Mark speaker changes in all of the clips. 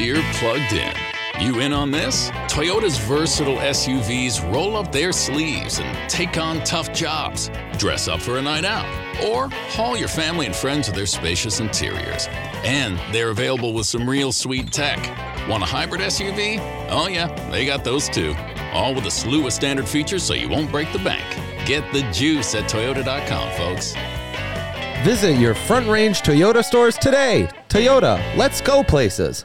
Speaker 1: Dear Plugged In. You in on this? Toyota's versatile SUVs roll up their sleeves and take on tough jobs. Dress up for a night out, or haul your family and friends with their spacious interiors. And they're available with some real sweet tech. Want a hybrid SUV? Oh, yeah, they got those too. All with a slew of standard features so you won't break the bank. Get the juice at Toyota.com, folks.
Speaker 2: Visit your Front Range Toyota stores today. Toyota, let's go places.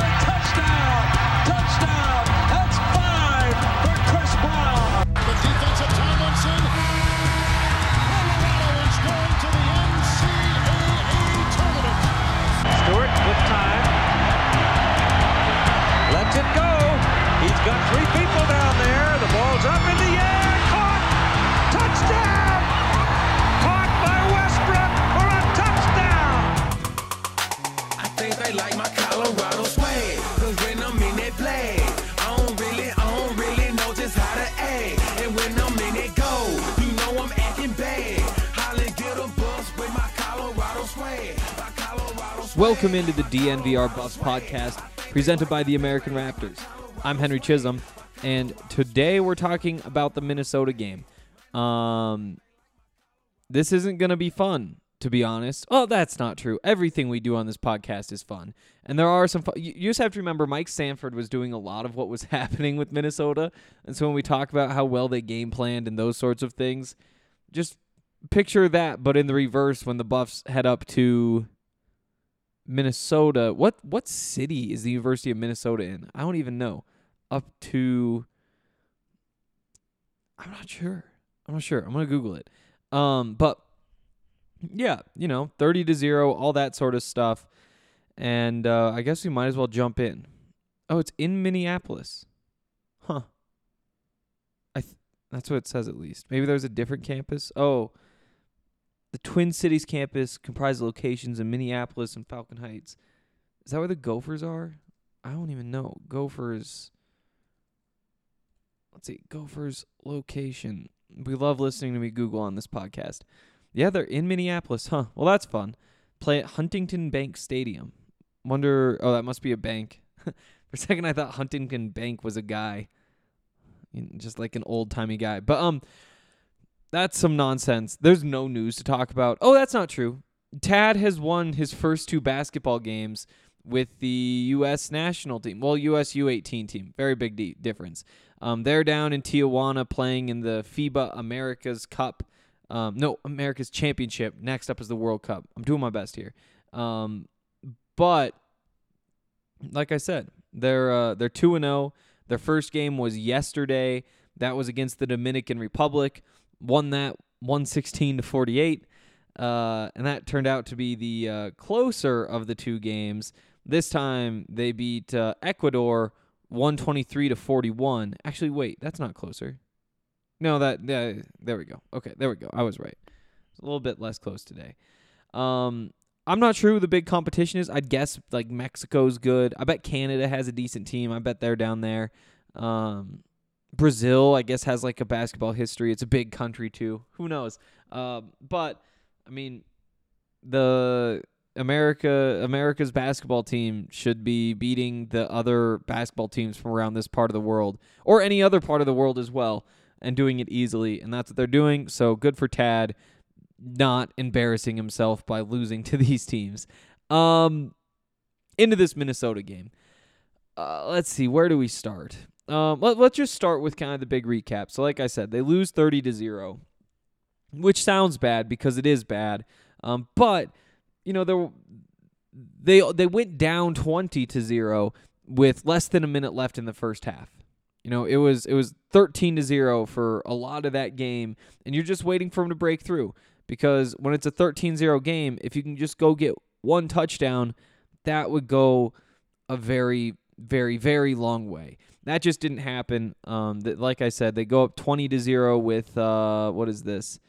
Speaker 3: Welcome into the DNVR Buffs podcast presented by the American Raptors. I'm Henry Chisholm, and today we're talking about the Minnesota game. Um, this isn't going to be fun, to be honest. Oh, that's not true. Everything we do on this podcast is fun, and there are some. You just have to remember, Mike Sanford was doing a lot of what was happening with Minnesota, and so when we talk about how well they game planned and those sorts of things, just picture that, but in the reverse when the Buffs head up to Minnesota. What what city is the University of Minnesota in? I don't even know. Up to I'm not sure. I'm not sure. I'm gonna Google it. Um, but yeah, you know, thirty to zero, all that sort of stuff. And uh, I guess we might as well jump in. Oh, it's in Minneapolis. Huh. I th- that's what it says at least. Maybe there's a different campus. Oh, the Twin Cities campus comprises locations in Minneapolis and Falcon Heights. Is that where the Gophers are? I don't even know. Gophers. Let's see. Gophers location. We love listening to me Google on this podcast. Yeah, they're in Minneapolis, huh? Well, that's fun. Play at Huntington Bank Stadium. Wonder. Oh, that must be a bank. For a second, I thought Huntington Bank was a guy, just like an old timey guy. But um, that's some nonsense. There's no news to talk about. Oh, that's not true. Tad has won his first two basketball games with the U.S. national team. Well, U.S. U18 team. Very big de- difference. Um, they're down in Tijuana playing in the FIBA America's Cup. Um, no, America's Championship. Next up is the World Cup. I'm doing my best here. Um, but like I said, they're uh, they're two and zero. Their first game was yesterday. That was against the Dominican Republic. Won that 116 to 48. Uh, and that turned out to be the uh, closer of the two games. This time they beat uh, Ecuador 123 to 41. Actually, wait, that's not closer. No, that, there we go. Okay, there we go. I was right. It's a little bit less close today. Um, I'm not sure who the big competition is. I'd guess like Mexico's good. I bet Canada has a decent team. I bet they're down there. Um, Brazil, I guess, has like a basketball history. It's a big country too. Who knows? Um, but I mean, the America America's basketball team should be beating the other basketball teams from around this part of the world or any other part of the world as well and doing it easily and that's what they're doing so good for Tad not embarrassing himself by losing to these teams um into this Minnesota game uh, let's see where do we start um let, let's just start with kind of the big recap so like I said they lose 30 to 0 which sounds bad because it is bad um but you know, they they went down 20 to 0 with less than a minute left in the first half. You know, it was it was 13 to 0 for a lot of that game and you're just waiting for them to break through because when it's a 13-0 game, if you can just go get one touchdown, that would go a very very very long way. That just didn't happen. Um that like I said, they go up 20 to 0 with uh what is this?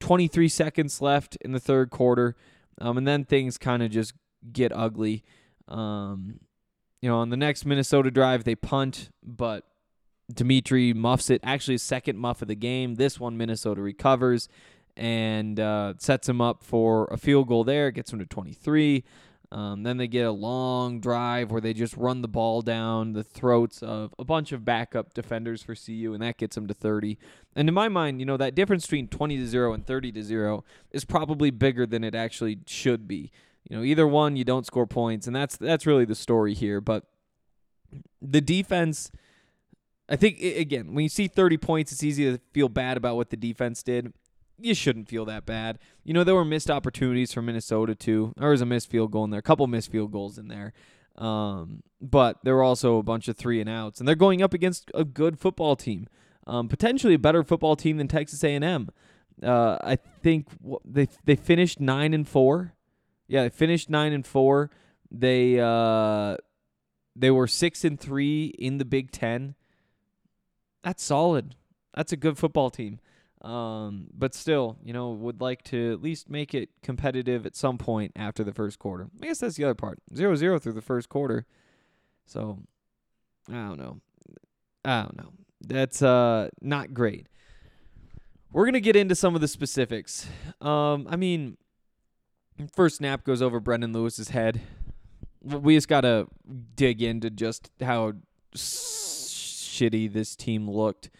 Speaker 3: 23 seconds left in the third quarter. Um, and then things kind of just get ugly. Um, you know, on the next Minnesota drive, they punt, but Dimitri muffs it. Actually, second muff of the game. This one, Minnesota recovers and uh, sets him up for a field goal there, gets him to 23. Um, then they get a long drive where they just run the ball down the throats of a bunch of backup defenders for CU, and that gets them to 30. And in my mind, you know, that difference between 20 to 0 and 30 to 0 is probably bigger than it actually should be. You know, either one, you don't score points, and that's that's really the story here. But the defense, I think, again, when you see 30 points, it's easy to feel bad about what the defense did you shouldn't feel that bad. You know, there were missed opportunities for Minnesota too. There was a missed field goal in there, a couple missed field goals in there. Um, but there were also a bunch of three and outs, and they're going up against a good football team, um, potentially a better football team than Texas A&M. Uh, I think they they finished nine and four. Yeah, they finished nine and four. They uh, they were six and three in the Big Ten. That's solid. That's a good football team. Um, but still, you know, would like to at least make it competitive at some point after the first quarter. I guess that's the other part. Zero zero through the first quarter. So I don't know. I don't know. That's uh not great. We're gonna get into some of the specifics. Um, I mean, first snap goes over Brendon Lewis's head. We just gotta dig into just how shitty this team looked.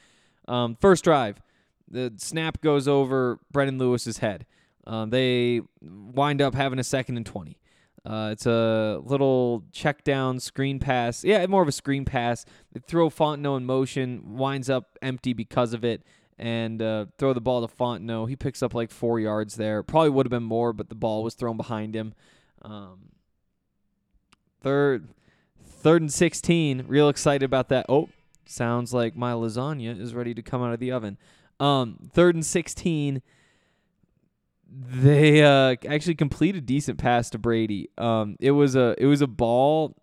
Speaker 3: Um, first drive, the snap goes over Brendon Lewis's head. Uh, they wind up having a second and 20. Uh, it's a little check down screen pass. Yeah, more of a screen pass. They throw Fontenot in motion, winds up empty because of it, and uh, throw the ball to Fontenot. He picks up like four yards there. Probably would have been more, but the ball was thrown behind him. Um, third, third and 16. Real excited about that. Oh, sounds like my lasagna is ready to come out of the oven. Um, third and 16. They uh, actually complete a decent pass to Brady. Um, it was a it was a ball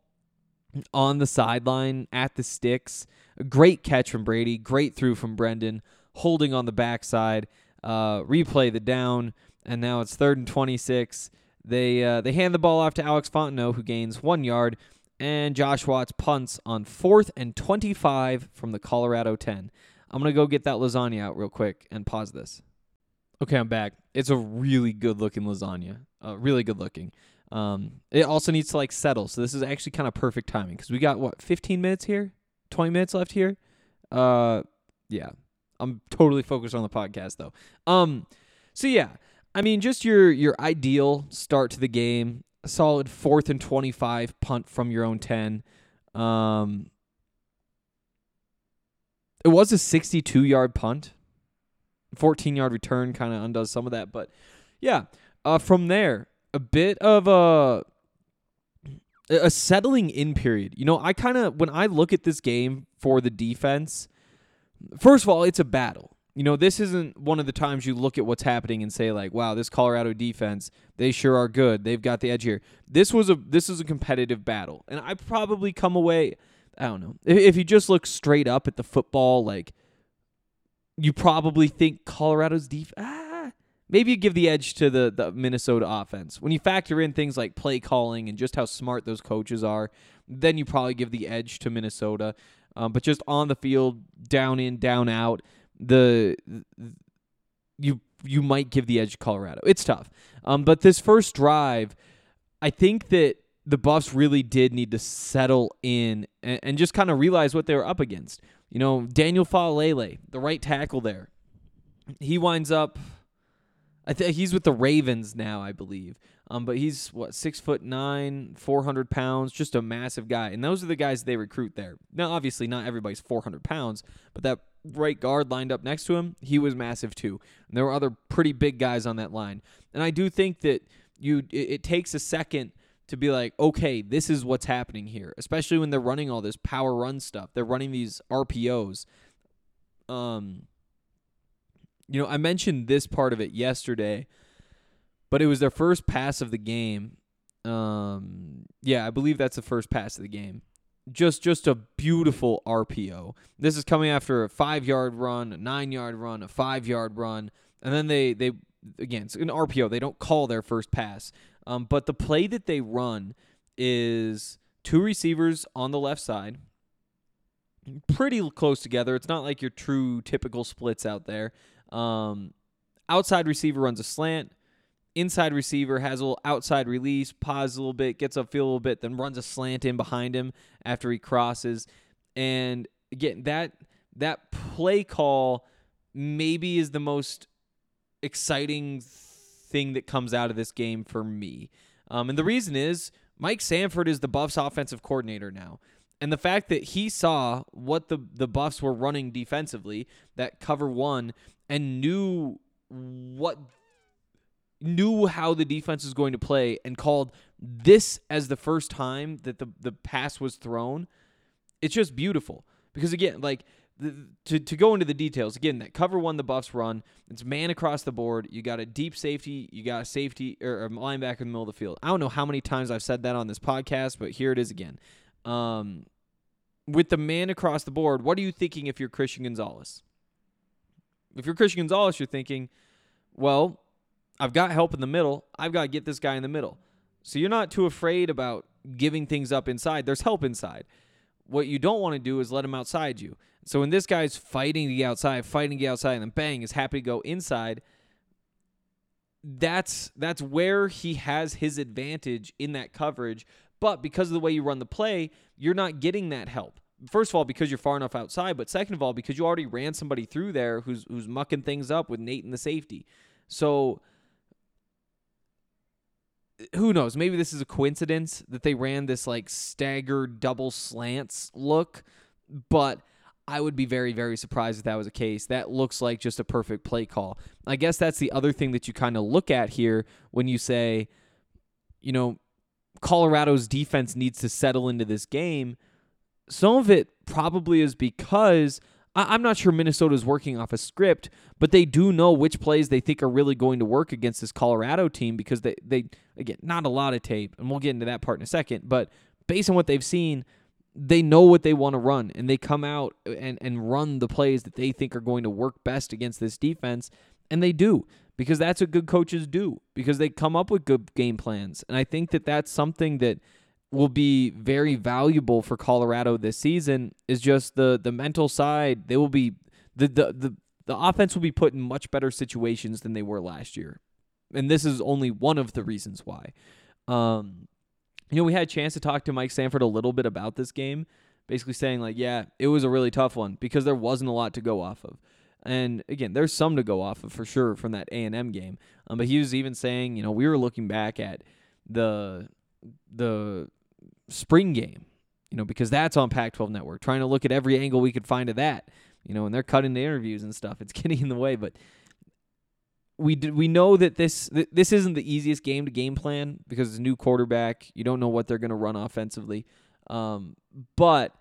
Speaker 3: on the sideline at the sticks. A great catch from Brady. Great through from Brendon. Holding on the backside. Uh, replay the down, and now it's third and 26. They uh, they hand the ball off to Alex Fontenot, who gains one yard, and Josh Watts punts on fourth and 25 from the Colorado 10. I'm gonna go get that lasagna out real quick and pause this. Okay, I'm back. It's a really good looking lasagna. Uh, really good looking. Um, it also needs to like settle. So this is actually kind of perfect timing because we got what 15 minutes here, 20 minutes left here. Uh, yeah, I'm totally focused on the podcast though. Um, so yeah, I mean, just your your ideal start to the game. A solid fourth and 25 punt from your own 10. Um, it was a 62 yard punt. 14 yard return kind of undoes some of that. But yeah, uh, from there, a bit of a a settling in period. You know, I kind of when I look at this game for the defense, first of all, it's a battle. You know, this isn't one of the times you look at what's happening and say like, "Wow, this Colorado defense, they sure are good. They've got the edge here." This was a this is a competitive battle. And I probably come away I don't know. If, if you just look straight up at the football, like you probably think Colorado's defense. Ah, maybe you give the edge to the the Minnesota offense. When you factor in things like play calling and just how smart those coaches are, then you probably give the edge to Minnesota. Um, but just on the field, down in, down out, the, the you you might give the edge to Colorado. It's tough. Um, but this first drive, I think that the Buffs really did need to settle in and, and just kind of realize what they were up against. You know, Daniel Faalele, the right tackle there, he winds up. I think he's with the Ravens now, I believe. Um, but he's what six foot nine, four hundred pounds, just a massive guy. And those are the guys they recruit there. Now, obviously, not everybody's four hundred pounds, but that right guard lined up next to him, he was massive too. And there were other pretty big guys on that line. And I do think that you it, it takes a second to be like, okay, this is what's happening here. Especially when they're running all this power run stuff. They're running these RPOs. Um, you know, I mentioned this part of it yesterday, but it was their first pass of the game. Um, yeah, I believe that's the first pass of the game. Just just a beautiful RPO. This is coming after a five yard run, a nine yard run, a five yard run, and then they they again it's an RPO. They don't call their first pass, um, but the play that they run is two receivers on the left side, pretty close together. It's not like your true typical splits out there. Um, outside receiver runs a slant. Inside receiver has a little outside release, pauses a little bit, gets upfield a little bit, then runs a slant in behind him after he crosses. And again, that that play call maybe is the most exciting thing that comes out of this game for me. Um, and the reason is Mike Sanford is the Buffs offensive coordinator now. And the fact that he saw what the, the Buffs were running defensively, that cover one, and knew what knew how the defense was going to play and called this as the first time that the, the pass was thrown, it's just beautiful. Because again, like to, to go into the details, again, that cover one the Buffs run, it's man across the board. You got a deep safety, you got a safety or a linebacker in the middle of the field. I don't know how many times I've said that on this podcast, but here it is again. Um, with the man across the board, what are you thinking if you're Christian Gonzalez? If you're Christian Gonzalez, you're thinking, well, I've got help in the middle. I've got to get this guy in the middle. So you're not too afraid about giving things up inside. There's help inside. What you don't want to do is let him outside you. So when this guy's fighting get outside, fighting get outside, and then bang is happy to go inside, that's that's where he has his advantage in that coverage. But because of the way you run the play, you're not getting that help. First of all, because you're far enough outside, but second of all, because you already ran somebody through there who's who's mucking things up with Nate and the safety. So who knows? Maybe this is a coincidence that they ran this like staggered double slants look, but I would be very, very surprised if that was a case. That looks like just a perfect play call. I guess that's the other thing that you kind of look at here when you say, you know, Colorado's defense needs to settle into this game. Some of it probably is because I- am not sure Minnesota's working off a script, but they do know which plays they think are really going to work against this Colorado team because they, they again, not a lot of tape, and we'll get into that part in a second, but based on what they've seen, they know what they want to run and they come out and, and run the plays that they think are going to work best against this defense. And they do because that's what good coaches do because they come up with good game plans. And I think that that's something that will be very valuable for Colorado this season is just the the mental side. They will be the the the, the offense will be put in much better situations than they were last year. And this is only one of the reasons why. Um, you know, we had a chance to talk to Mike Sanford a little bit about this game, basically saying like, yeah, it was a really tough one because there wasn't a lot to go off of. And again, there's some to go off of for sure from that A and M game. Um, but he was even saying, you know, we were looking back at the the spring game, you know, because that's on Pac-12 Network, trying to look at every angle we could find of that, you know, and they're cutting the interviews and stuff. It's getting in the way, but we we know that this th- this isn't the easiest game to game plan because it's a new quarterback. You don't know what they're going to run offensively, um, but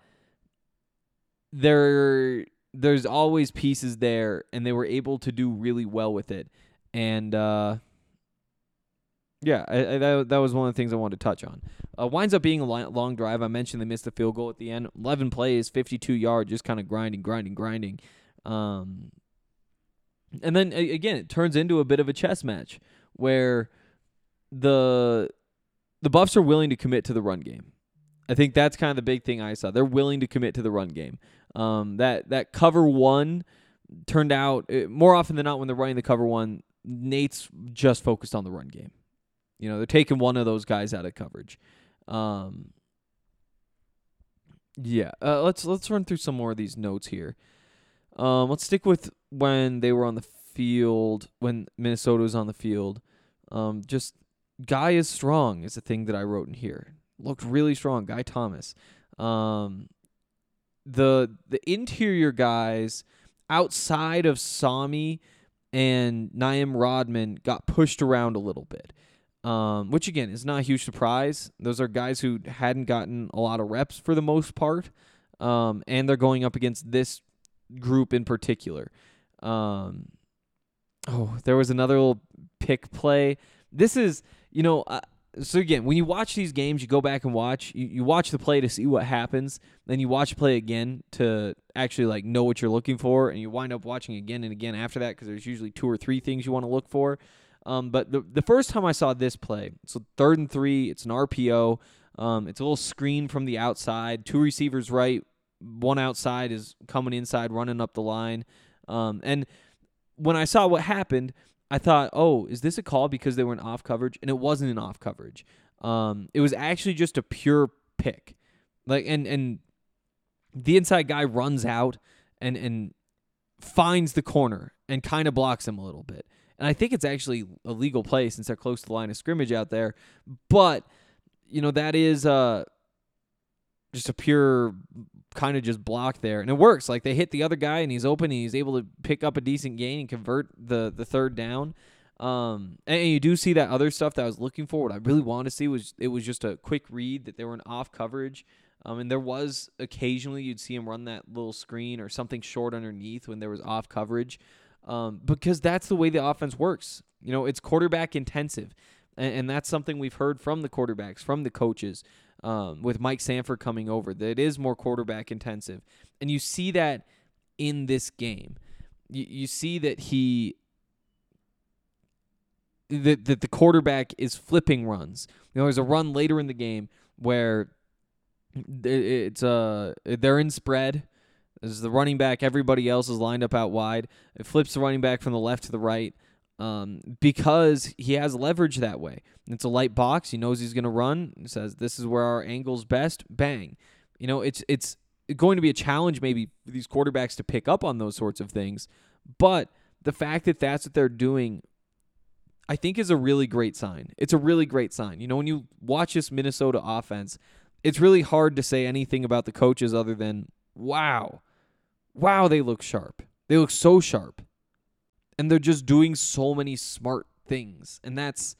Speaker 3: there there's always pieces there, and they were able to do really well with it. And uh, yeah, I, I, that that was one of the things I wanted to touch on. Uh, winds up being a long drive. I mentioned they missed the field goal at the end. Eleven plays, fifty-two yards, just kind of grinding, grinding, grinding. Um, and then again, it turns into a bit of a chess match where the the Buffs are willing to commit to the run game. I think that's kind of the big thing I saw. They're willing to commit to the run game. Um, that that cover one turned out eh, more often than not when they're running the cover one. Nate's just focused on the run game. You know, they're taking one of those guys out of coverage. Um, yeah, uh, let's let's run through some more of these notes here. Um, let's stick with when they were on the field, when Minnesota was on the field. Um, just guy is strong is the thing that I wrote in here. Looked really strong, Guy Thomas. Um, the the interior guys outside of Sami and Naim Rodman got pushed around a little bit. um, which again is not a huge surprise. Those are guys who hadn't gotten a lot of reps for the most part, um, and they're going up against this group in particular. Um, oh, there was another little pick play. This is, you know, uh, so again, when you watch these games, you go back and watch. You, you watch the play to see what happens, then you watch the play again to actually like know what you're looking for, and you wind up watching again and again after that because there's usually two or three things you want to look for. Um, but the the first time I saw this play, so third and three, it's an RPO. Um, it's a little screen from the outside, two receivers right, one outside is coming inside, running up the line. Um, and when I saw what happened, I thought, oh, is this a call because they were in off coverage? And it wasn't an off coverage. Um, it was actually just a pure pick. Like and and the inside guy runs out and and finds the corner and kind of blocks him a little bit. And I think it's actually a legal play since they're close to the line of scrimmage out there. But you know that is uh just a pure kind of just block there, and it works. Like they hit the other guy, and he's open, and he's able to pick up a decent gain and convert the the third down. Um, and you do see that other stuff that I was looking for. What I really wanted to see was it was just a quick read that they were in off coverage. Um, and there was occasionally you'd see him run that little screen or something short underneath when there was off coverage, um, because that's the way the offense works. You know, it's quarterback intensive, and, and that's something we've heard from the quarterbacks, from the coaches um, with Mike Sanford coming over, that it is more quarterback intensive. And you see that in this game. You, you see that he that, that the quarterback is flipping runs. You know, there's a run later in the game where it's uh they're in spread. There's the running back. Everybody else is lined up out wide. It flips the running back from the left to the right um, because he has leverage that way. It's a light box. He knows he's going to run. He says, "This is where our angle's best." Bang. You know, it's it's going to be a challenge maybe for these quarterbacks to pick up on those sorts of things, but the fact that that's what they're doing I think is a really great sign. It's a really great sign. You know, when you watch this Minnesota offense, it's really hard to say anything about the coaches other than wow. Wow, they look sharp. They look so sharp and they're just doing so many smart things and that's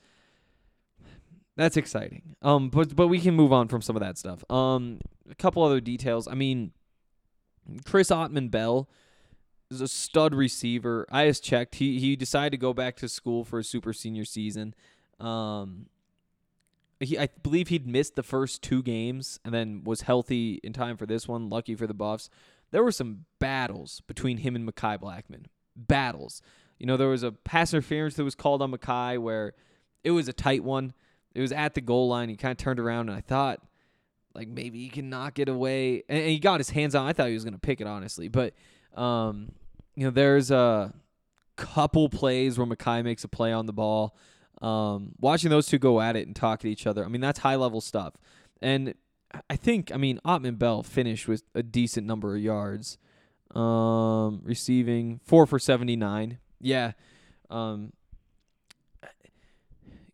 Speaker 3: that's exciting um but but we can move on from some of that stuff um a couple other details i mean chris Autman-Bell is a stud receiver i just checked he he decided to go back to school for a super senior season um he, I believe he'd missed the first two games and then was healthy in time for this one. Lucky for the Buffs. There were some battles between him and Mekhi Blackmon. Battles. You know, there was a pass interference that was called on Mekhi where it was a tight one. It was at the goal line. He kind of turned around, and I thought, like, maybe he can knock it away. And, and he got his hands on. I thought he was going to pick it, honestly. But, um, you know, there's a couple plays where Mekhi makes a play on the ball. Um, watching those two go at it and talk to each other, I mean, that's high level stuff. And I think, I mean, Autman-Bell finished with a decent number of yards. Um, receiving four for 79 yeah. Um,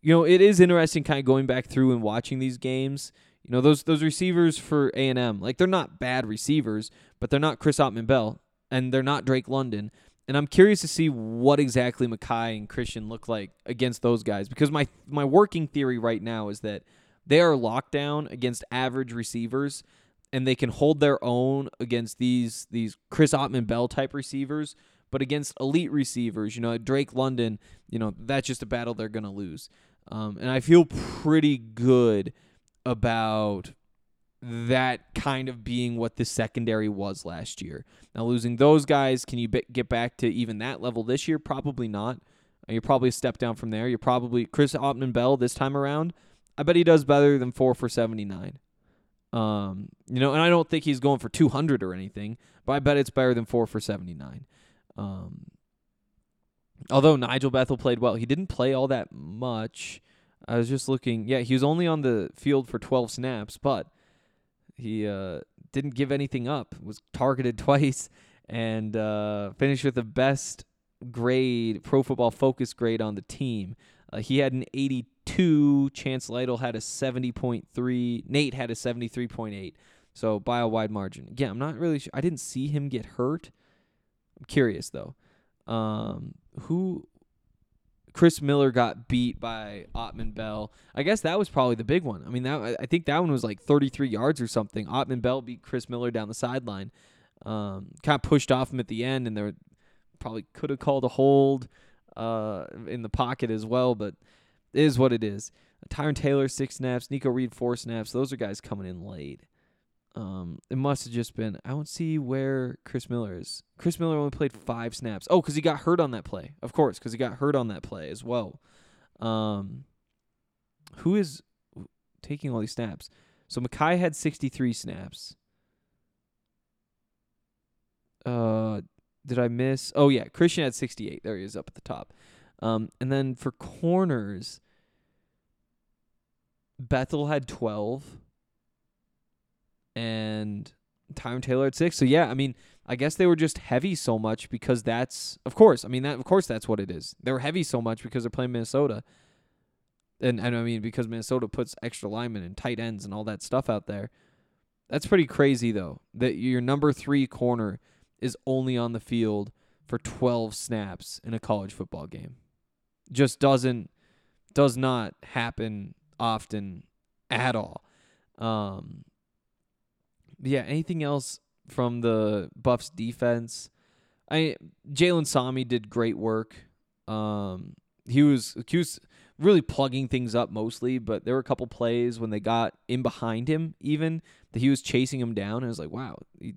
Speaker 3: you know, it is interesting kind of going back through and watching these games. You know, those those receivers for A and M, like they're not bad receivers, but they're not Chris Autman-Bell and they're not Drake London. And I'm curious to see what exactly Mekhi and Christian look like against those guys because my my working theory right now is that they are locked down against average receivers and they can hold their own against these these Chris Autman-Bell type receivers but against elite receivers, you know, Drake London, you know, that's just a battle they're going to lose. Um, and I feel pretty good about that kind of being what the secondary was last year. Now, losing those guys, can you get back to even that level this year? Probably not. Uh, you're probably a step down from there. You're probably Chris Autman-Bell this time around. I bet he does better than four for 79. Um, you know, and I don't think he's going for 200 or anything, but I bet it's better than four for 79. Um, although Nigel Bethel played well, he didn't play all that much. I was just looking. Yeah, he was only on the field for 12 snaps, but he uh, didn't give anything up. Was targeted twice and uh, finished with the best grade, Pro Football Focus grade on the team. Uh, he had an 82. Chance Lytle had a 70.3. Nate had a 73.8. So by a wide margin. Yeah, I'm not really sure. I didn't see him get hurt. I'm curious though. Um, who Chris Miller got beat by Autman-Bell. I guess that was probably the big one. I mean, that I- think that one was like 33 yards or something. Autman-Bell beat Chris Miller down the sideline. Um, kind of pushed off him at the end, and there probably could have called a hold uh, in the pocket as well, but it is what it is. Tyrin Taylor six snaps, Nikko Reed four snaps. Those are guys coming in late. Um, it must have just been. I don't see where Chris Miller is. Chris Miller only played five snaps. Oh, because he got hurt on that play. Of course, because he got hurt on that play as well. Um, who is taking all these snaps? So Mekhi had sixty three snaps. Uh, did I miss? Oh yeah, Christian had sixty eight. There he is up at the top. Um, and then for corners, Bethel had twelve and Tyrin Taylor at six. So yeah, I mean, I guess they were just heavy so much because that's of course. I mean that of course that's what it is. They were heavy so much because they're playing Minnesota. And and I mean because Minnesota puts extra linemen and tight ends and all that stuff out there. That's pretty crazy though. That your number three corner is only on the field for twelve snaps in a college football game. Just doesn't does not happen often at all. Um yeah, anything else from the Buffs defense? I Jalen Sami did great work. Um, he was really plugging things up mostly, but there were a couple plays when they got in behind him, even that he was chasing him down. And I was like, wow, he,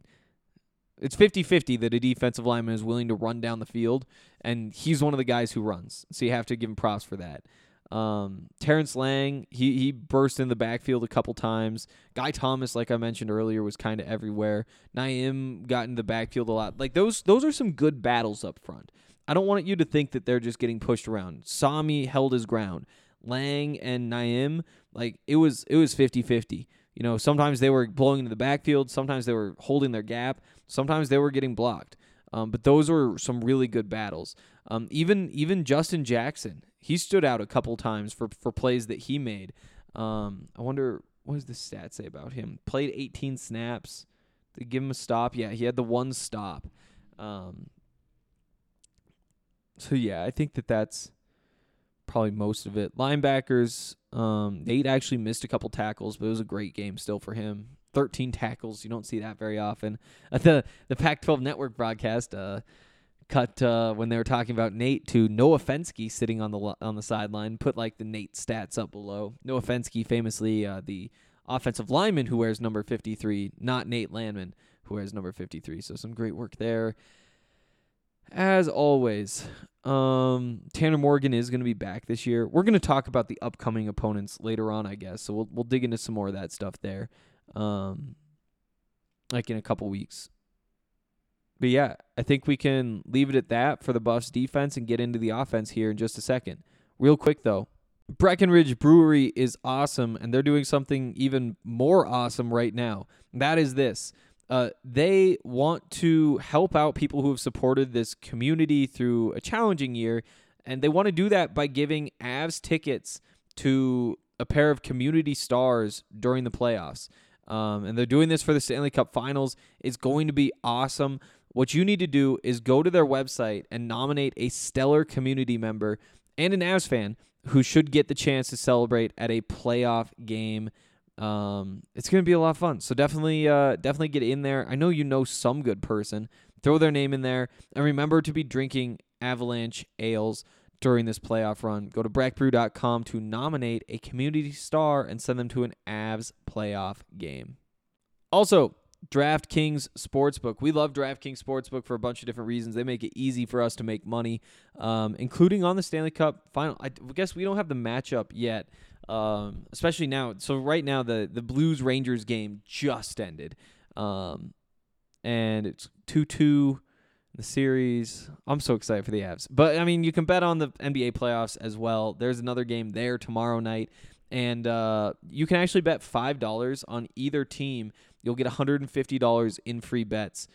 Speaker 3: it's 50-50 that a defensive lineman is willing to run down the field, and he's one of the guys who runs. So you have to give him props for that. Um, Terrence Lang, he he burst in the backfield a couple times. Guy Thomas, like I mentioned earlier, was kind of everywhere. Naim got in the backfield a lot. Like those those are some good battles up front. I don't want you to think that they're just getting pushed around. Sami held his ground. Lang and Naim, like it was it was 50-50. You know, sometimes they were blowing into the backfield, sometimes they were holding their gap, sometimes they were getting blocked. Um, but those were some really good battles. Um, even even Justin Jackson, he stood out a couple times for for plays that he made. Um, I wonder what does the stat say about him? Played 18 snaps. They give him a stop. Yeah, he had the one stop. Um, so yeah, I think that that's probably most of it. Linebackers, um, Nate actually missed a couple tackles, but it was a great game still for him. 13 tackles. You don't see that very often. Uh, the the Pac-12 network broadcast uh, cut uh, when they were talking about Nate to Noah Fenske sitting on the on the sideline. Put like the Nate stats up below. Noah Fenske, famously uh, the offensive lineman who wears number 53, not Nate Landman who wears number 53. So some great work there. As always, um, Tanner Morgan is going to be back this year. We're going to talk about the upcoming opponents later on, I guess. So we'll we'll dig into some more of that stuff there, um, like in a couple weeks. But yeah, I think we can leave it at that for the Buffs defense and get into the offense here in just a second. Real quick though, Breckenridge Brewery is awesome, and they're doing something even more awesome right now. That is this. Uh, they want to help out people who have supported this community through a challenging year, and they want to do that by giving Avs tickets to a pair of community stars during the playoffs. Um, and they're doing this for the Stanley Cup Finals. It's going to be awesome. What you need to do is go to their website and nominate a stellar community member and an Avs fan who should get the chance to celebrate at a playoff game. Um, it's gonna be a lot of fun. So definitely, uh, definitely get in there. I know you know some good person. Throw their name in there, and remember to be drinking Avalanche ales during this playoff run. Go to breckbrew.com to nominate a community star and send them to an Avs playoff game. Also, DraftKings Sportsbook. We love DraftKings Sportsbook for a bunch of different reasons. They make it easy for us to make money, um, including on the Stanley Cup final. I guess we don't have the matchup yet, um, especially now. So right now, the the Blues Rangers game just ended, um, and it's two two the series. I'm so excited for the Avs. But I mean, you can bet on the NBA playoffs as well. There's another game there tomorrow night, and uh, you can actually bet five dollars on either team. You'll get $150 in free bets.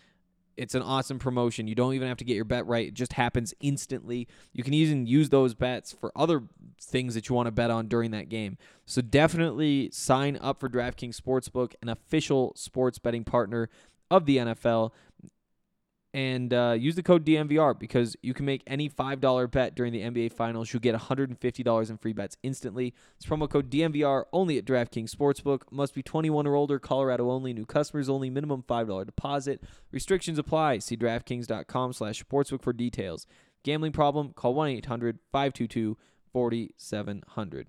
Speaker 3: It's an awesome promotion. You don't even have to get your bet right. It just happens instantly. You can even use those bets for other things that you want to bet on during that game. So definitely sign up for DraftKings Sportsbook, an official sports betting partner of the NFL. And uh, use the code DNVR because you can make any $5 bet during the NBA Finals. You'll get $150 in free bets instantly. It's promo code DNVR only at DraftKings Sportsbook. Must be 21 or older, Colorado only, new customers only, minimum $5 deposit. Restrictions apply. See DraftKings.com slash sportsbook for details. Gambling problem? Call 1-800-522-4700.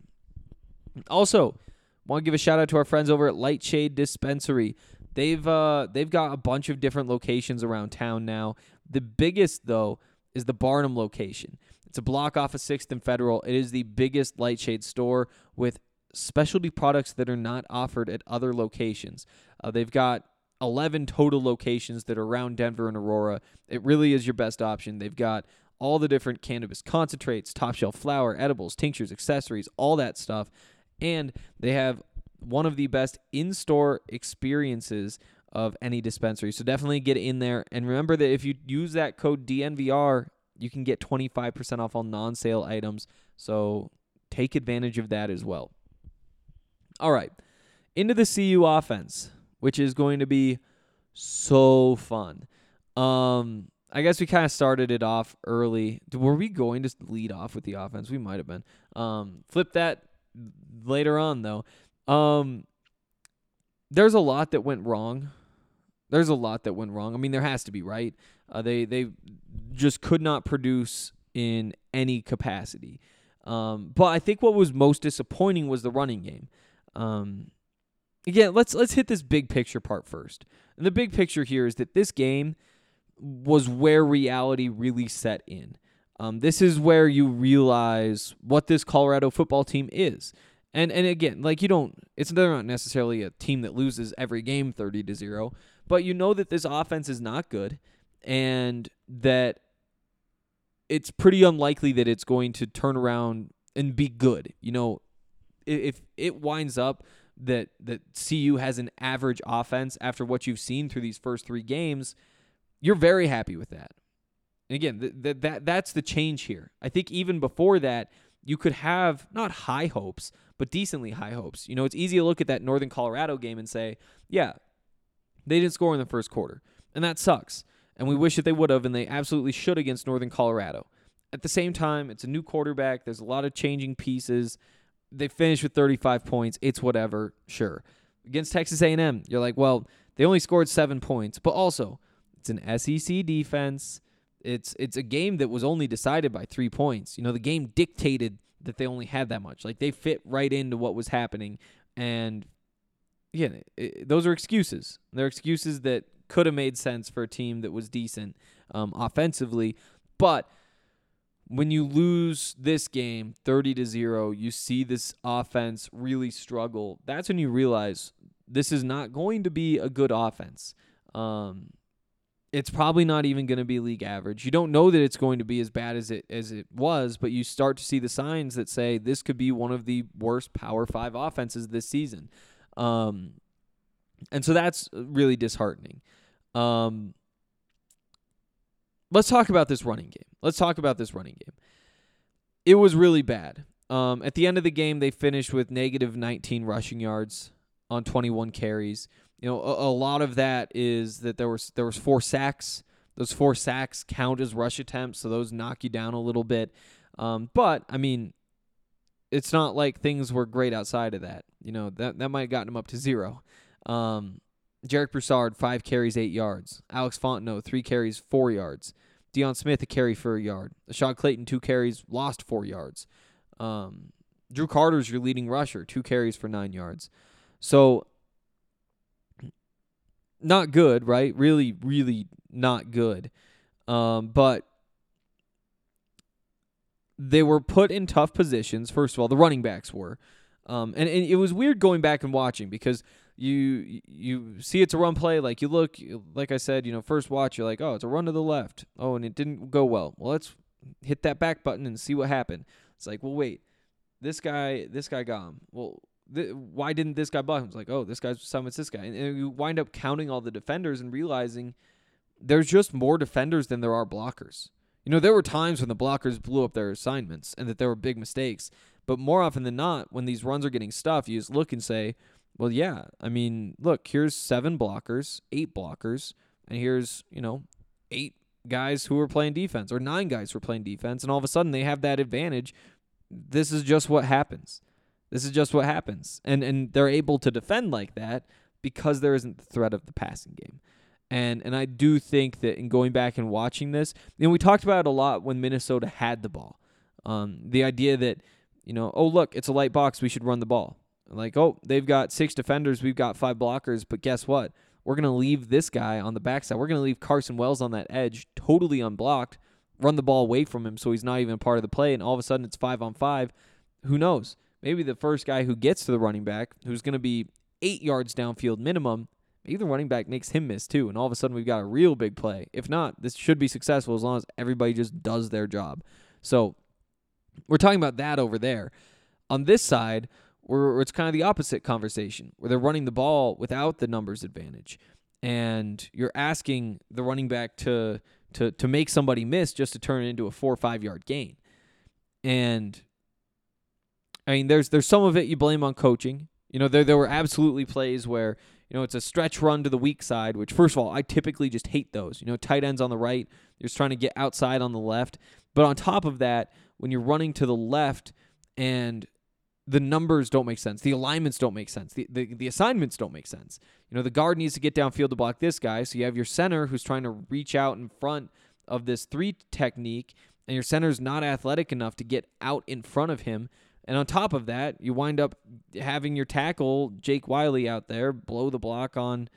Speaker 3: Also, want to give a shout out to our friends over at Lightshade Dispensary. They've uh they've got a bunch of different locations around town now. The biggest though is the Barnum location. It's a block off of 6th and Federal. It is the biggest Lightshade store with specialty products that are not offered at other locations. Uh, they've got 11 total locations that are around Denver and Aurora. It really is your best option. They've got all the different cannabis concentrates, top shelf flower, edibles, tinctures, accessories, all that stuff. And they have one of the best in-store experiences of any dispensary. So definitely get in there and remember that if you use that code DNVR, you can get 25% off all non-sale items. So take advantage of that as well. All right. Into the CU offense, which is going to be so fun. Um I guess we kind of started it off early. Were we going to lead off with the offense? We might have been. Um, flip that later on though. Um, there's a lot that went wrong. There's a lot that went wrong. I mean, there has to be, right? Uh, they they just could not produce in any capacity. Um, but I think what was most disappointing was the running game. Um, again, let's let's hit this big picture part first. And the big picture here is that this game was where reality really set in. Um, this is where you realize what this Colorado football team is. And and again, like you don't it's they're not necessarily a team that loses every game 30 to 0, but you know that this offense is not good and that it's pretty unlikely that it's going to turn around and be good. You know, if it winds up that that CU has an average offense after what you've seen through these first 3 games, you're very happy with that. And again, th- th- that that's the change here. I think even before that, you could have not high hopes, but decently high hopes. You know, it's easy to look at that Northern Colorado game and say, yeah, they didn't score in the first quarter, and that sucks. And we wish that they would have, and they absolutely should against Northern Colorado. At the same time, it's a new quarterback. There's a lot of changing pieces. They finished with 35 points. It's whatever, sure. Against Texas A&M, you're like, well, they only scored seven points, but also it's an SEC defense. It's it's a game that was only decided by three points. You know, the game dictated that they only had that much. Like they fit right into what was happening, and yeah, it, those are excuses. They're excuses that could have made sense for a team that was decent um, offensively, but when you lose this game 30 to 0 you see this offense really struggle that's when you realize this is not going to be a good offense um, it's probably not even going to be league average. You don't know that it's going to be as bad as it as it was, but you start to see the signs that say this could be one of the worst Power 5 offenses this season. Um, and so that's really disheartening. Um, let's talk about this running game. Let's talk about this running game. It was really bad. Um, at the end of the game, they finished with negative 19 rushing yards on 21 carries. You know, a, a, lot of that is that there was there was four sacks. Those four sacks count as rush attempts, so those knock you down a little bit. Um, but I mean, it's not like things were great outside of that. You know, that that might have gotten him up to zero. Um, Jarek Broussard, five carries, eight yards. Alex Fontenot, three carries, four yards. Deion Smith, a carry for a yard. Sean Clayton, two carries, lost four yards. Um, Drew Carter's your leading rusher, two carries for nine yards. So not good, right? Really, really not good. Um, but they were put in tough positions. First of all, the running backs were, um, and, and it was weird going back and watching because you you see it's a run play. Like you look, like I said, you know, first watch, you're like, oh, it's a run to the left. Oh, and it didn't go well. Well, let's hit that back button and see what happened. It's like, well, wait, this guy, this guy got him. Well, why didn't this guy block him? It's like, oh, this guy's summits this guy, and, and you wind up counting all the defenders and realizing there's just more defenders than there are blockers. You know, there were times when the blockers blew up their assignments and that there were big mistakes, but more often than not, when these runs are getting stuffed, you just look and say, well, yeah, I mean, look, here's seven blockers, eight blockers, and here's, you know, eight guys who are playing defense or nine guys who are playing defense, and all of a sudden they have that advantage. This is just what happens. This is just what happens. And and they're able to defend like that because there isn't the threat of the passing game. And and I do think that in going back and watching this, know, we talked about it a lot when Minnesota had the ball. Um, the idea that, you know, oh look, it's a light box, we should run the ball. Like, oh, they've got six defenders, we've got five blockers, but guess what? We're gonna leave this guy on the backside. We're gonna leave Carson Wells on that edge, totally unblocked, run the ball away from him so he's not even a part of the play, and all of a sudden it's five on five. Who knows? Maybe the first guy who gets to the running back, who's gonna be eight yards downfield minimum, maybe the running back makes him miss too, and all of a sudden we've got a real big play. If not, this should be successful as long as everybody just does their job. So we're talking about that over there. On this side, where it's kind of the opposite conversation, where they're running the ball without the numbers advantage, and you're asking the running back to to to make somebody miss just to turn it into a four or five yard gain. And I mean, there's there's some of it you blame on coaching. You know, there there were absolutely plays where you know it's a stretch run to the weak side, which first of all I typically just hate those. You know, tight ends on the right, you're just trying to get outside on the left. But on top of that, when you're running to the left and the numbers don't make sense. The alignments don't make sense. The, the the assignments don't make sense. You know, the guard needs to get downfield to block this guy. So you have your center who's trying to reach out in front of this three technique, and your center's not athletic enough to get out in front of him. And on top of that, you wind up having your tackle, Jake Wiley, out there blow the block on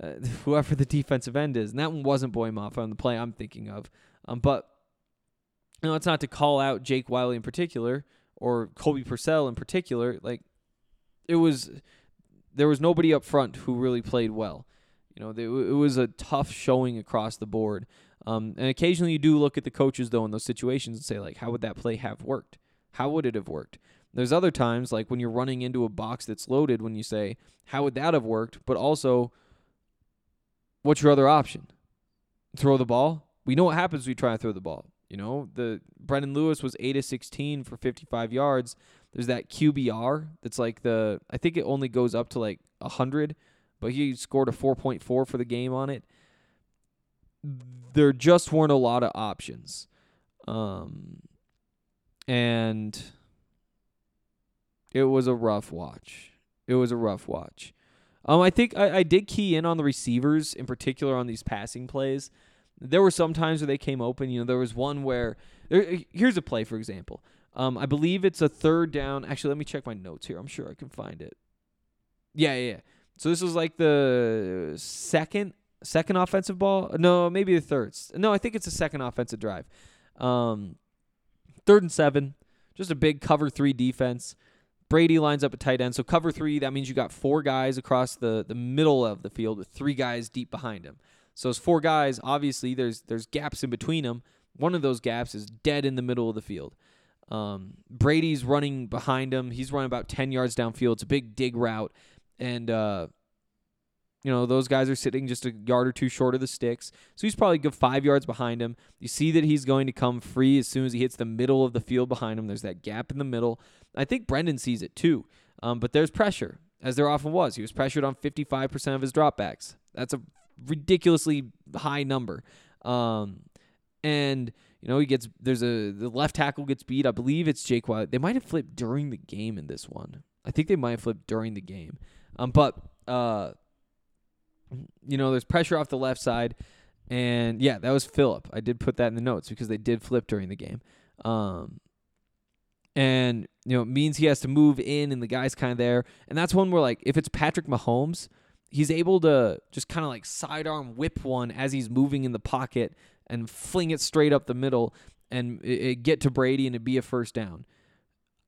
Speaker 3: uh, whoever the defensive end is. And that one wasn't Boye Mafe on the play I'm thinking of. Um, but you know, it's not to call out Jake Wiley in particular or Colby Pursell in particular, like it was there was nobody up front who really played well. You know, it was a tough showing across the board. Um, and occasionally you do look at the coaches though in those situations and say like, how would that play have worked? How would it have worked? There's other times like when you're running into a box that's loaded when you say, how would that have worked? But also, what's your other option? Throw the ball. We know what happens when we try to throw the ball. You know, the Brendon Lewis was 8 of 16 for 55 yards. There's that QBR that's like the I think it only goes up to like 100, but he scored a 4.4 for the game on it. There just weren't a lot of options. Um and it was a rough watch. It was a rough watch. Um, I think I, I did key in on the receivers in particular on these passing plays there were some times where they came open. You know, there was one where there, here's a play, for example. Um, I believe it's a third down. Actually, let me check my notes here. I'm sure I can find it. Yeah, yeah. yeah. So this was like the second second offensive ball. No, maybe the third. No, I think it's a second offensive drive. Um, third and seven. Just a big cover three defense. Brady lines up a tight end. So cover three, that means you got four guys across the, the middle of the field with three guys deep behind him. So those four guys, obviously, there's there's gaps in between them. One of those gaps is dead in the middle of the field. Um, Brady's running behind him. He's running about 10 yards downfield. It's a big dig route. And, uh, you know, those guys are sitting just a yard or two short of the sticks. So he's probably good five yards behind him. You see that he's going to come free as soon as he hits the middle of the field behind him. There's that gap in the middle. I think Brendon sees it too. Um, but there's pressure, as there often was. He was pressured on 55% of his dropbacks. That's a ridiculously high number. Um, and you know he gets there's a the left tackle gets beat. I believe it's Jake Wiley. They might have flipped during the game in this one. I think they might have flipped during the game. Um, but uh, you know there's pressure off the left side, and yeah, that was Fillip. I did put that in the notes because they did flip during the game. Um, and you know it means he has to move in, and the guy's kind of there, and that's one where like if it's Patrick Mahomes he's able to just kind of like sidearm whip one as he's moving in the pocket and fling it straight up the middle and it, it get to Brady and it be a first down.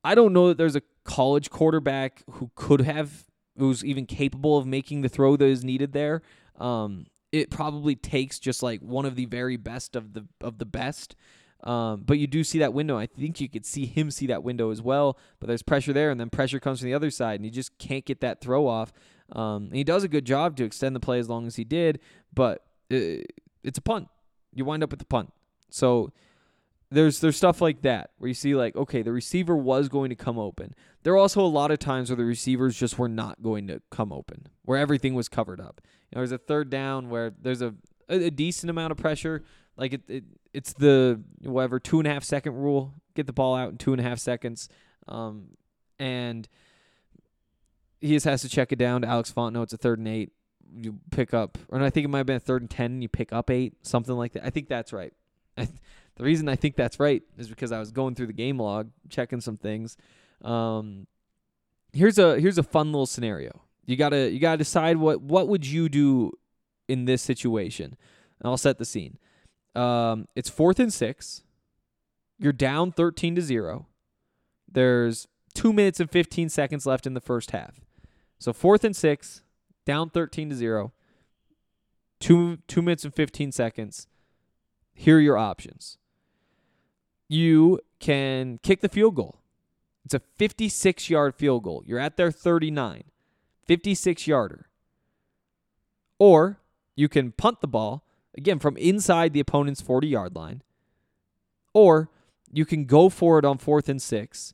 Speaker 3: I don't know that there's a college quarterback who could have who's even capable of making the throw that is needed there. Um, it probably takes just like one of the very best of the of the best. Um, but you do see that window. I think you could see him see that window as well. But there's pressure there, and then pressure comes from the other side, and you just can't get that throw off. Um, he does a good job to extend the play as long as he did, but it, it's a punt. You wind up with the punt. So there's there's stuff like that where you see like okay the receiver was going to come open. There are also a lot of times where the receivers just were not going to come open, where everything was covered up. You know, there's a third down where there's a a, a decent amount of pressure. Like it, it, it's the whatever two and a half second rule. Get the ball out in two and a half seconds, um, and he just has to check it down to Alex Fontenot. It's a third and eight. You pick up, or I think it might have been a third and ten. And you pick up eight, something like that. I think that's right. I th- the reason I think that's right is because I was going through the game log, checking some things. Um, here's a here's a fun little scenario. You gotta you gotta decide what what would you do in this situation. And I'll set the scene. Um, it's fourth and six. You're down thirteen to zero. There's two minutes and fifteen seconds left in the first half. So fourth and six, down thirteen to zero. Two two minutes and fifteen seconds. Here are your options. You can kick the field goal. It's a 56 yard field goal. You're at their 39, 56 yarder. Or you can punt the ball, again, from inside the opponent's 40 yard line. Or you can go for it on fourth and six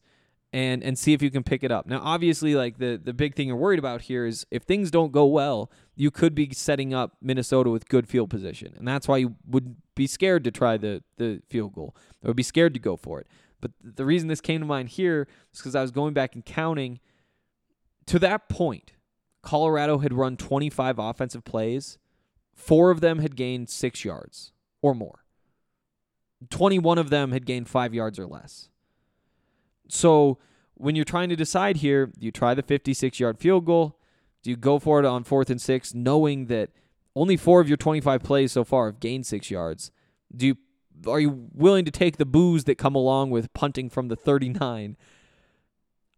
Speaker 3: and and see if you can pick it up. Now, obviously, like the the big thing you're worried about here is if things don't go well, you could be setting up Minnesota with good field position, and that's why you would be scared to try the the field goal. Or would be scared to go for it. But the reason this came to mind here is because I was going back and counting. To that point, Colorado had run 25 offensive plays. Four of them had gained six yards or more. 21 of them had gained five yards or less. So when you're trying to decide here, do you try the 56 yard field goal? Do you go for it on fourth and six, knowing that only four of your 25 plays so far have gained six yards? Do you are you willing to take the boos that come along with punting from the 39?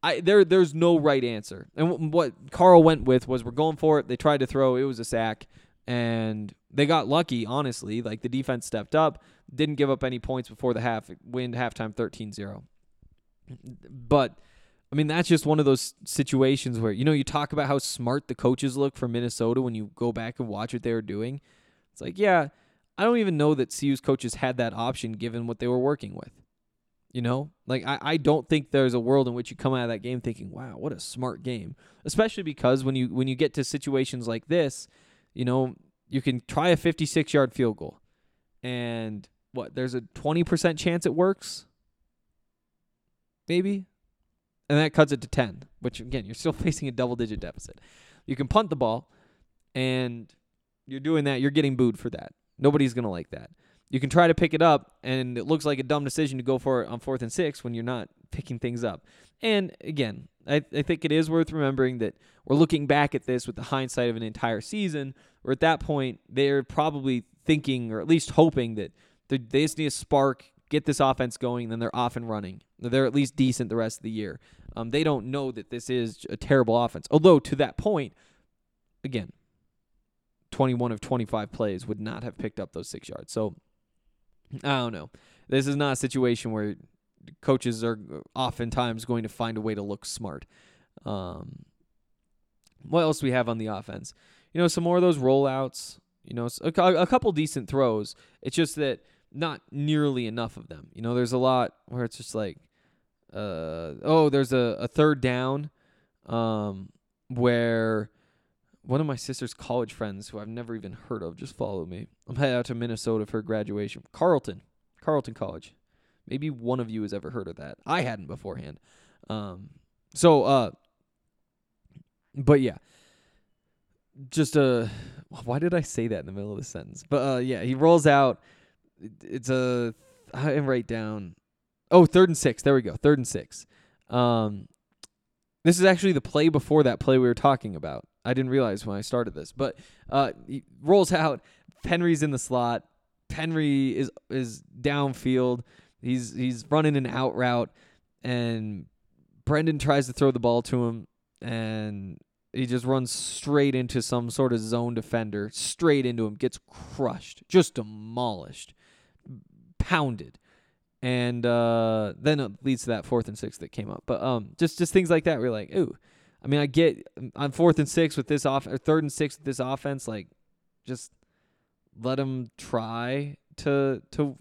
Speaker 3: I there there's no right answer. And what Karl went with was we're going for it. They tried to throw, it was a sack and they got lucky, honestly. Like the defense stepped up, didn't give up any points before the half, win halftime 13-0. But I mean, that's just one of those situations where, you know, you talk about how smart the coaches look for Minnesota when you go back and watch what they were doing. It's like, yeah, I don't even know that CU's coaches had that option given what they were working with. You know, like I, I don't think there's a world in which you come out of that game thinking, wow, what a smart game. Especially because when you when you get to situations like this, you know, you can try a 56 yard field goal, and what there's a 20% chance it works, maybe, and that cuts it to 10. Which again, you're still facing a double digit deficit. You can punt the ball, and you're doing that. You're getting booed for that. Nobody's going to like that. You can try to pick it up, and it looks like a dumb decision to go for it on fourth and six when you're not picking things up. And again, I, I think it is worth remembering that we're looking back at this with the hindsight of an entire season, where at that point, they're probably thinking, or at least hoping, that they they just need a spark, get this offense going, then they're off and running. They're at least decent the rest of the year. Um, they don't know that this is a terrible offense. Although, to that point, again, 21 of 25 plays would not have picked up those six yards. So I don't know. This is not a situation where coaches are oftentimes going to find a way to look smart. Um, what else do we have on the offense? You know, some more of those rollouts. You know, a, a couple decent throws. It's just that not nearly enough of them. You know, there's a lot where it's just like, uh, oh, there's a, a third down, um, where one of my sister's college friends, who I've never even heard of, just followed me. I'm headed out to Minnesota for graduation. Carleton, Carleton College. Maybe one of you has ever heard of that. I hadn't beforehand. Um, so, uh, but yeah, just uh, why did I say that in the middle of the sentence? But uh, yeah, he rolls out. It's a I didn't write down. Oh, third and six. There we go. Third and six. Um, this is actually the play before that play we were talking about. I didn't realize when I started this, but uh, he rolls out. Penry's in the slot. Penry is is downfield. He's he's running an out route, and Brendon tries to throw the ball to him, and he just runs straight into some sort of zone defender, straight into him, gets crushed, just demolished, pounded, and uh, then it leads to that fourth and six that came up. But um, just just things like that. We're like, ooh. I mean, I get on fourth and six with this off, or third and six with this offense. Like, just let them try to to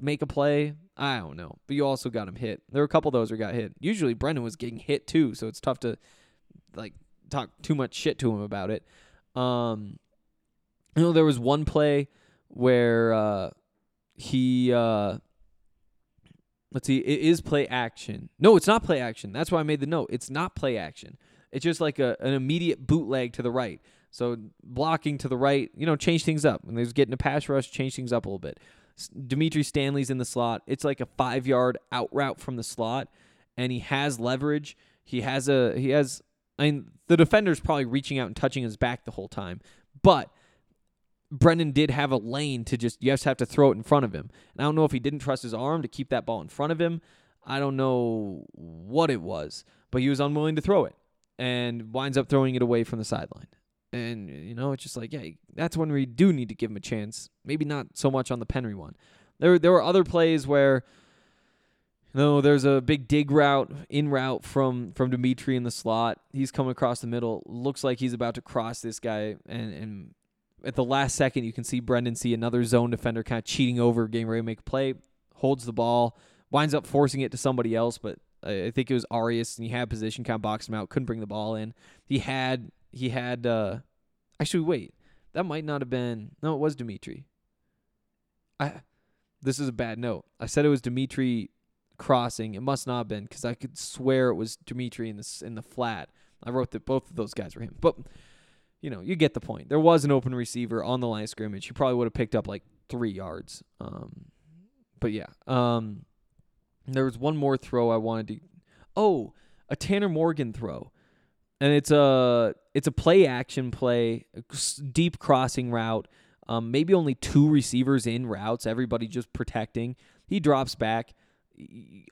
Speaker 3: make a play. I don't know, but you also got him hit. There were a couple of those where got hit. Usually Brendon was getting hit too, so it's tough to like talk too much shit to him about it. Um, You know, there was one play where uh, he uh, let's see, it is play action. No, it's not play action. That's why I made the note. It's not play action. It's just like a, an immediate bootleg to the right. So blocking to the right, you know, change things up. When there's getting a pass rush, change things up a little bit. Dimitri Stanley's in the slot. It's like a five yard out route from the slot, and he has leverage. He has a he has. I mean, the defender's probably reaching out and touching his back the whole time, but Brendon did have a lane to just you just have to throw it in front of him. And I don't know if he didn't trust his arm to keep that ball in front of him. I don't know what it was, but he was unwilling to throw it and winds up throwing it away from the sideline. And you know, it's just like, yeah, that's when we do need to give him a chance. Maybe not so much on the Penry one. There there were other plays where you know, there's a big dig route in route from from Dimitri in the slot. He's coming across the middle. Looks like he's about to cross this guy and and at the last second, you can see Brendon see another zone defender kind of cheating over, getting ready to make a play, holds the ball, winds up forcing it to somebody else, but I think it was Arias, and he had position, kind of boxed him out, couldn't bring the ball in. He had, he had, uh, actually, wait, that might not have been, no, it was Dimitri. I, this is a bad note. I said it was Dimitri crossing. It must not have been because I could swear it was Dimitri in the in the flat. I wrote that both of those guys were him, but you know, you get the point. There was an open receiver on the line of scrimmage. He probably would have picked up like three yards. Um, but yeah, um, there was one more throw I wanted to. Oh, a Tanner Morgan throw, and it's a it's a play action play, deep crossing route. Um, maybe only two receivers in routes. Everybody just protecting. He drops back.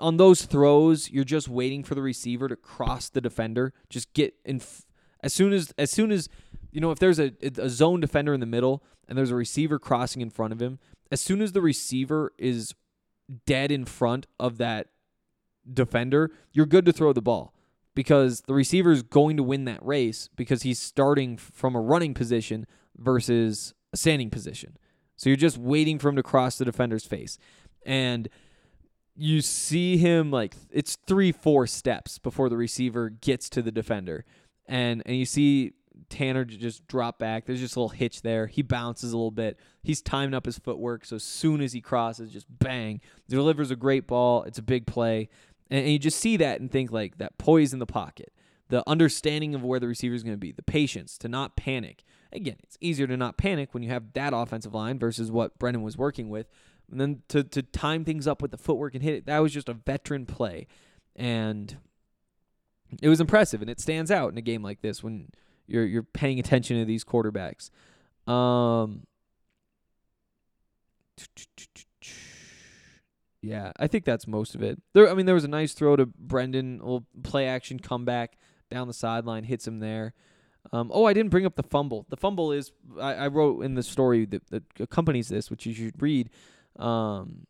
Speaker 3: On those throws, you're just waiting for the receiver to cross the defender. Just get in. F- as soon as as soon as you know if there's a a zone defender in the middle and there's a receiver crossing in front of him, as soon as the receiver is dead in front of that defender, you're good to throw the ball because the receiver is going to win that race because he's starting from a running position versus a standing position. So you're just waiting for him to cross the defender's face. And you see him like it's 3 4 steps before the receiver gets to the defender. And and you see Tanner just drop back. There's just a little hitch there. He bounces a little bit. He's timing up his footwork. So as soon as he crosses, just bang, delivers a great ball. It's a big play. And, and you just see that and think like that poise in the pocket, the understanding of where the receiver is going to be, the patience to not panic. Again, it's easier to not panic when you have that offensive line versus what Brennan was working with. And then to, to time things up with the footwork and hit it, that was just a veteran play. And it was impressive and it stands out in a game like this when you're you're paying attention to these quarterbacks. Um Yeah, I think that's most of it. There I mean there was a nice throw to Brendan, little play action comeback down the sideline, hits him there. Um, oh, I didn't bring up the fumble. The fumble is I, I wrote in the story that, that accompanies this, which you should read. Um,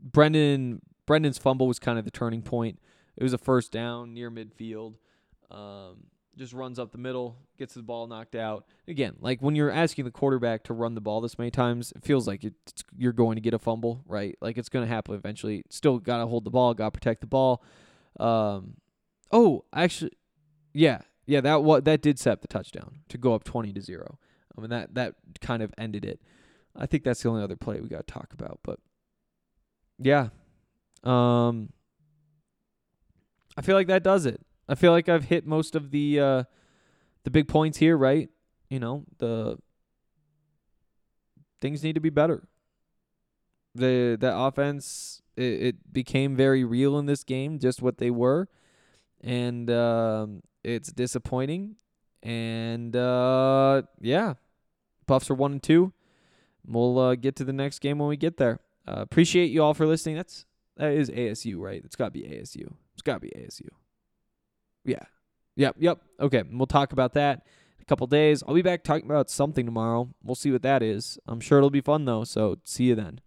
Speaker 3: Brendon Brendon's fumble was kind of the turning point. It was a first down near midfield. Um, just runs up the middle, gets the ball knocked out. Again, like when you're asking the quarterback to run the ball this many times, it feels like you're going to get a fumble, right? Like it's going to happen eventually. Still got to hold the ball, got to protect the ball. Um, oh, actually, yeah, yeah, that what that did set the touchdown to go up twenty to zero. I mean that that kind of ended it. I think that's the only other play we got to talk about, but yeah, um, I feel like that does it. I feel like I've hit most of the uh, the big points here, right? You know, the things need to be better. The the offense it, it became very real in this game, just what they were, and um, it's disappointing. And uh, yeah, Buffs are one and two. We'll uh, get to the next game when we get there. Uh, appreciate you all for listening. That's that is ASU, right? It's got to be ASU. It's got to be ASU. Yeah. Yep. Yep. Okay. We'll talk about that in a couple days. I'll be back talking about something tomorrow. We'll see what that is. I'm sure it'll be fun though. So see you then.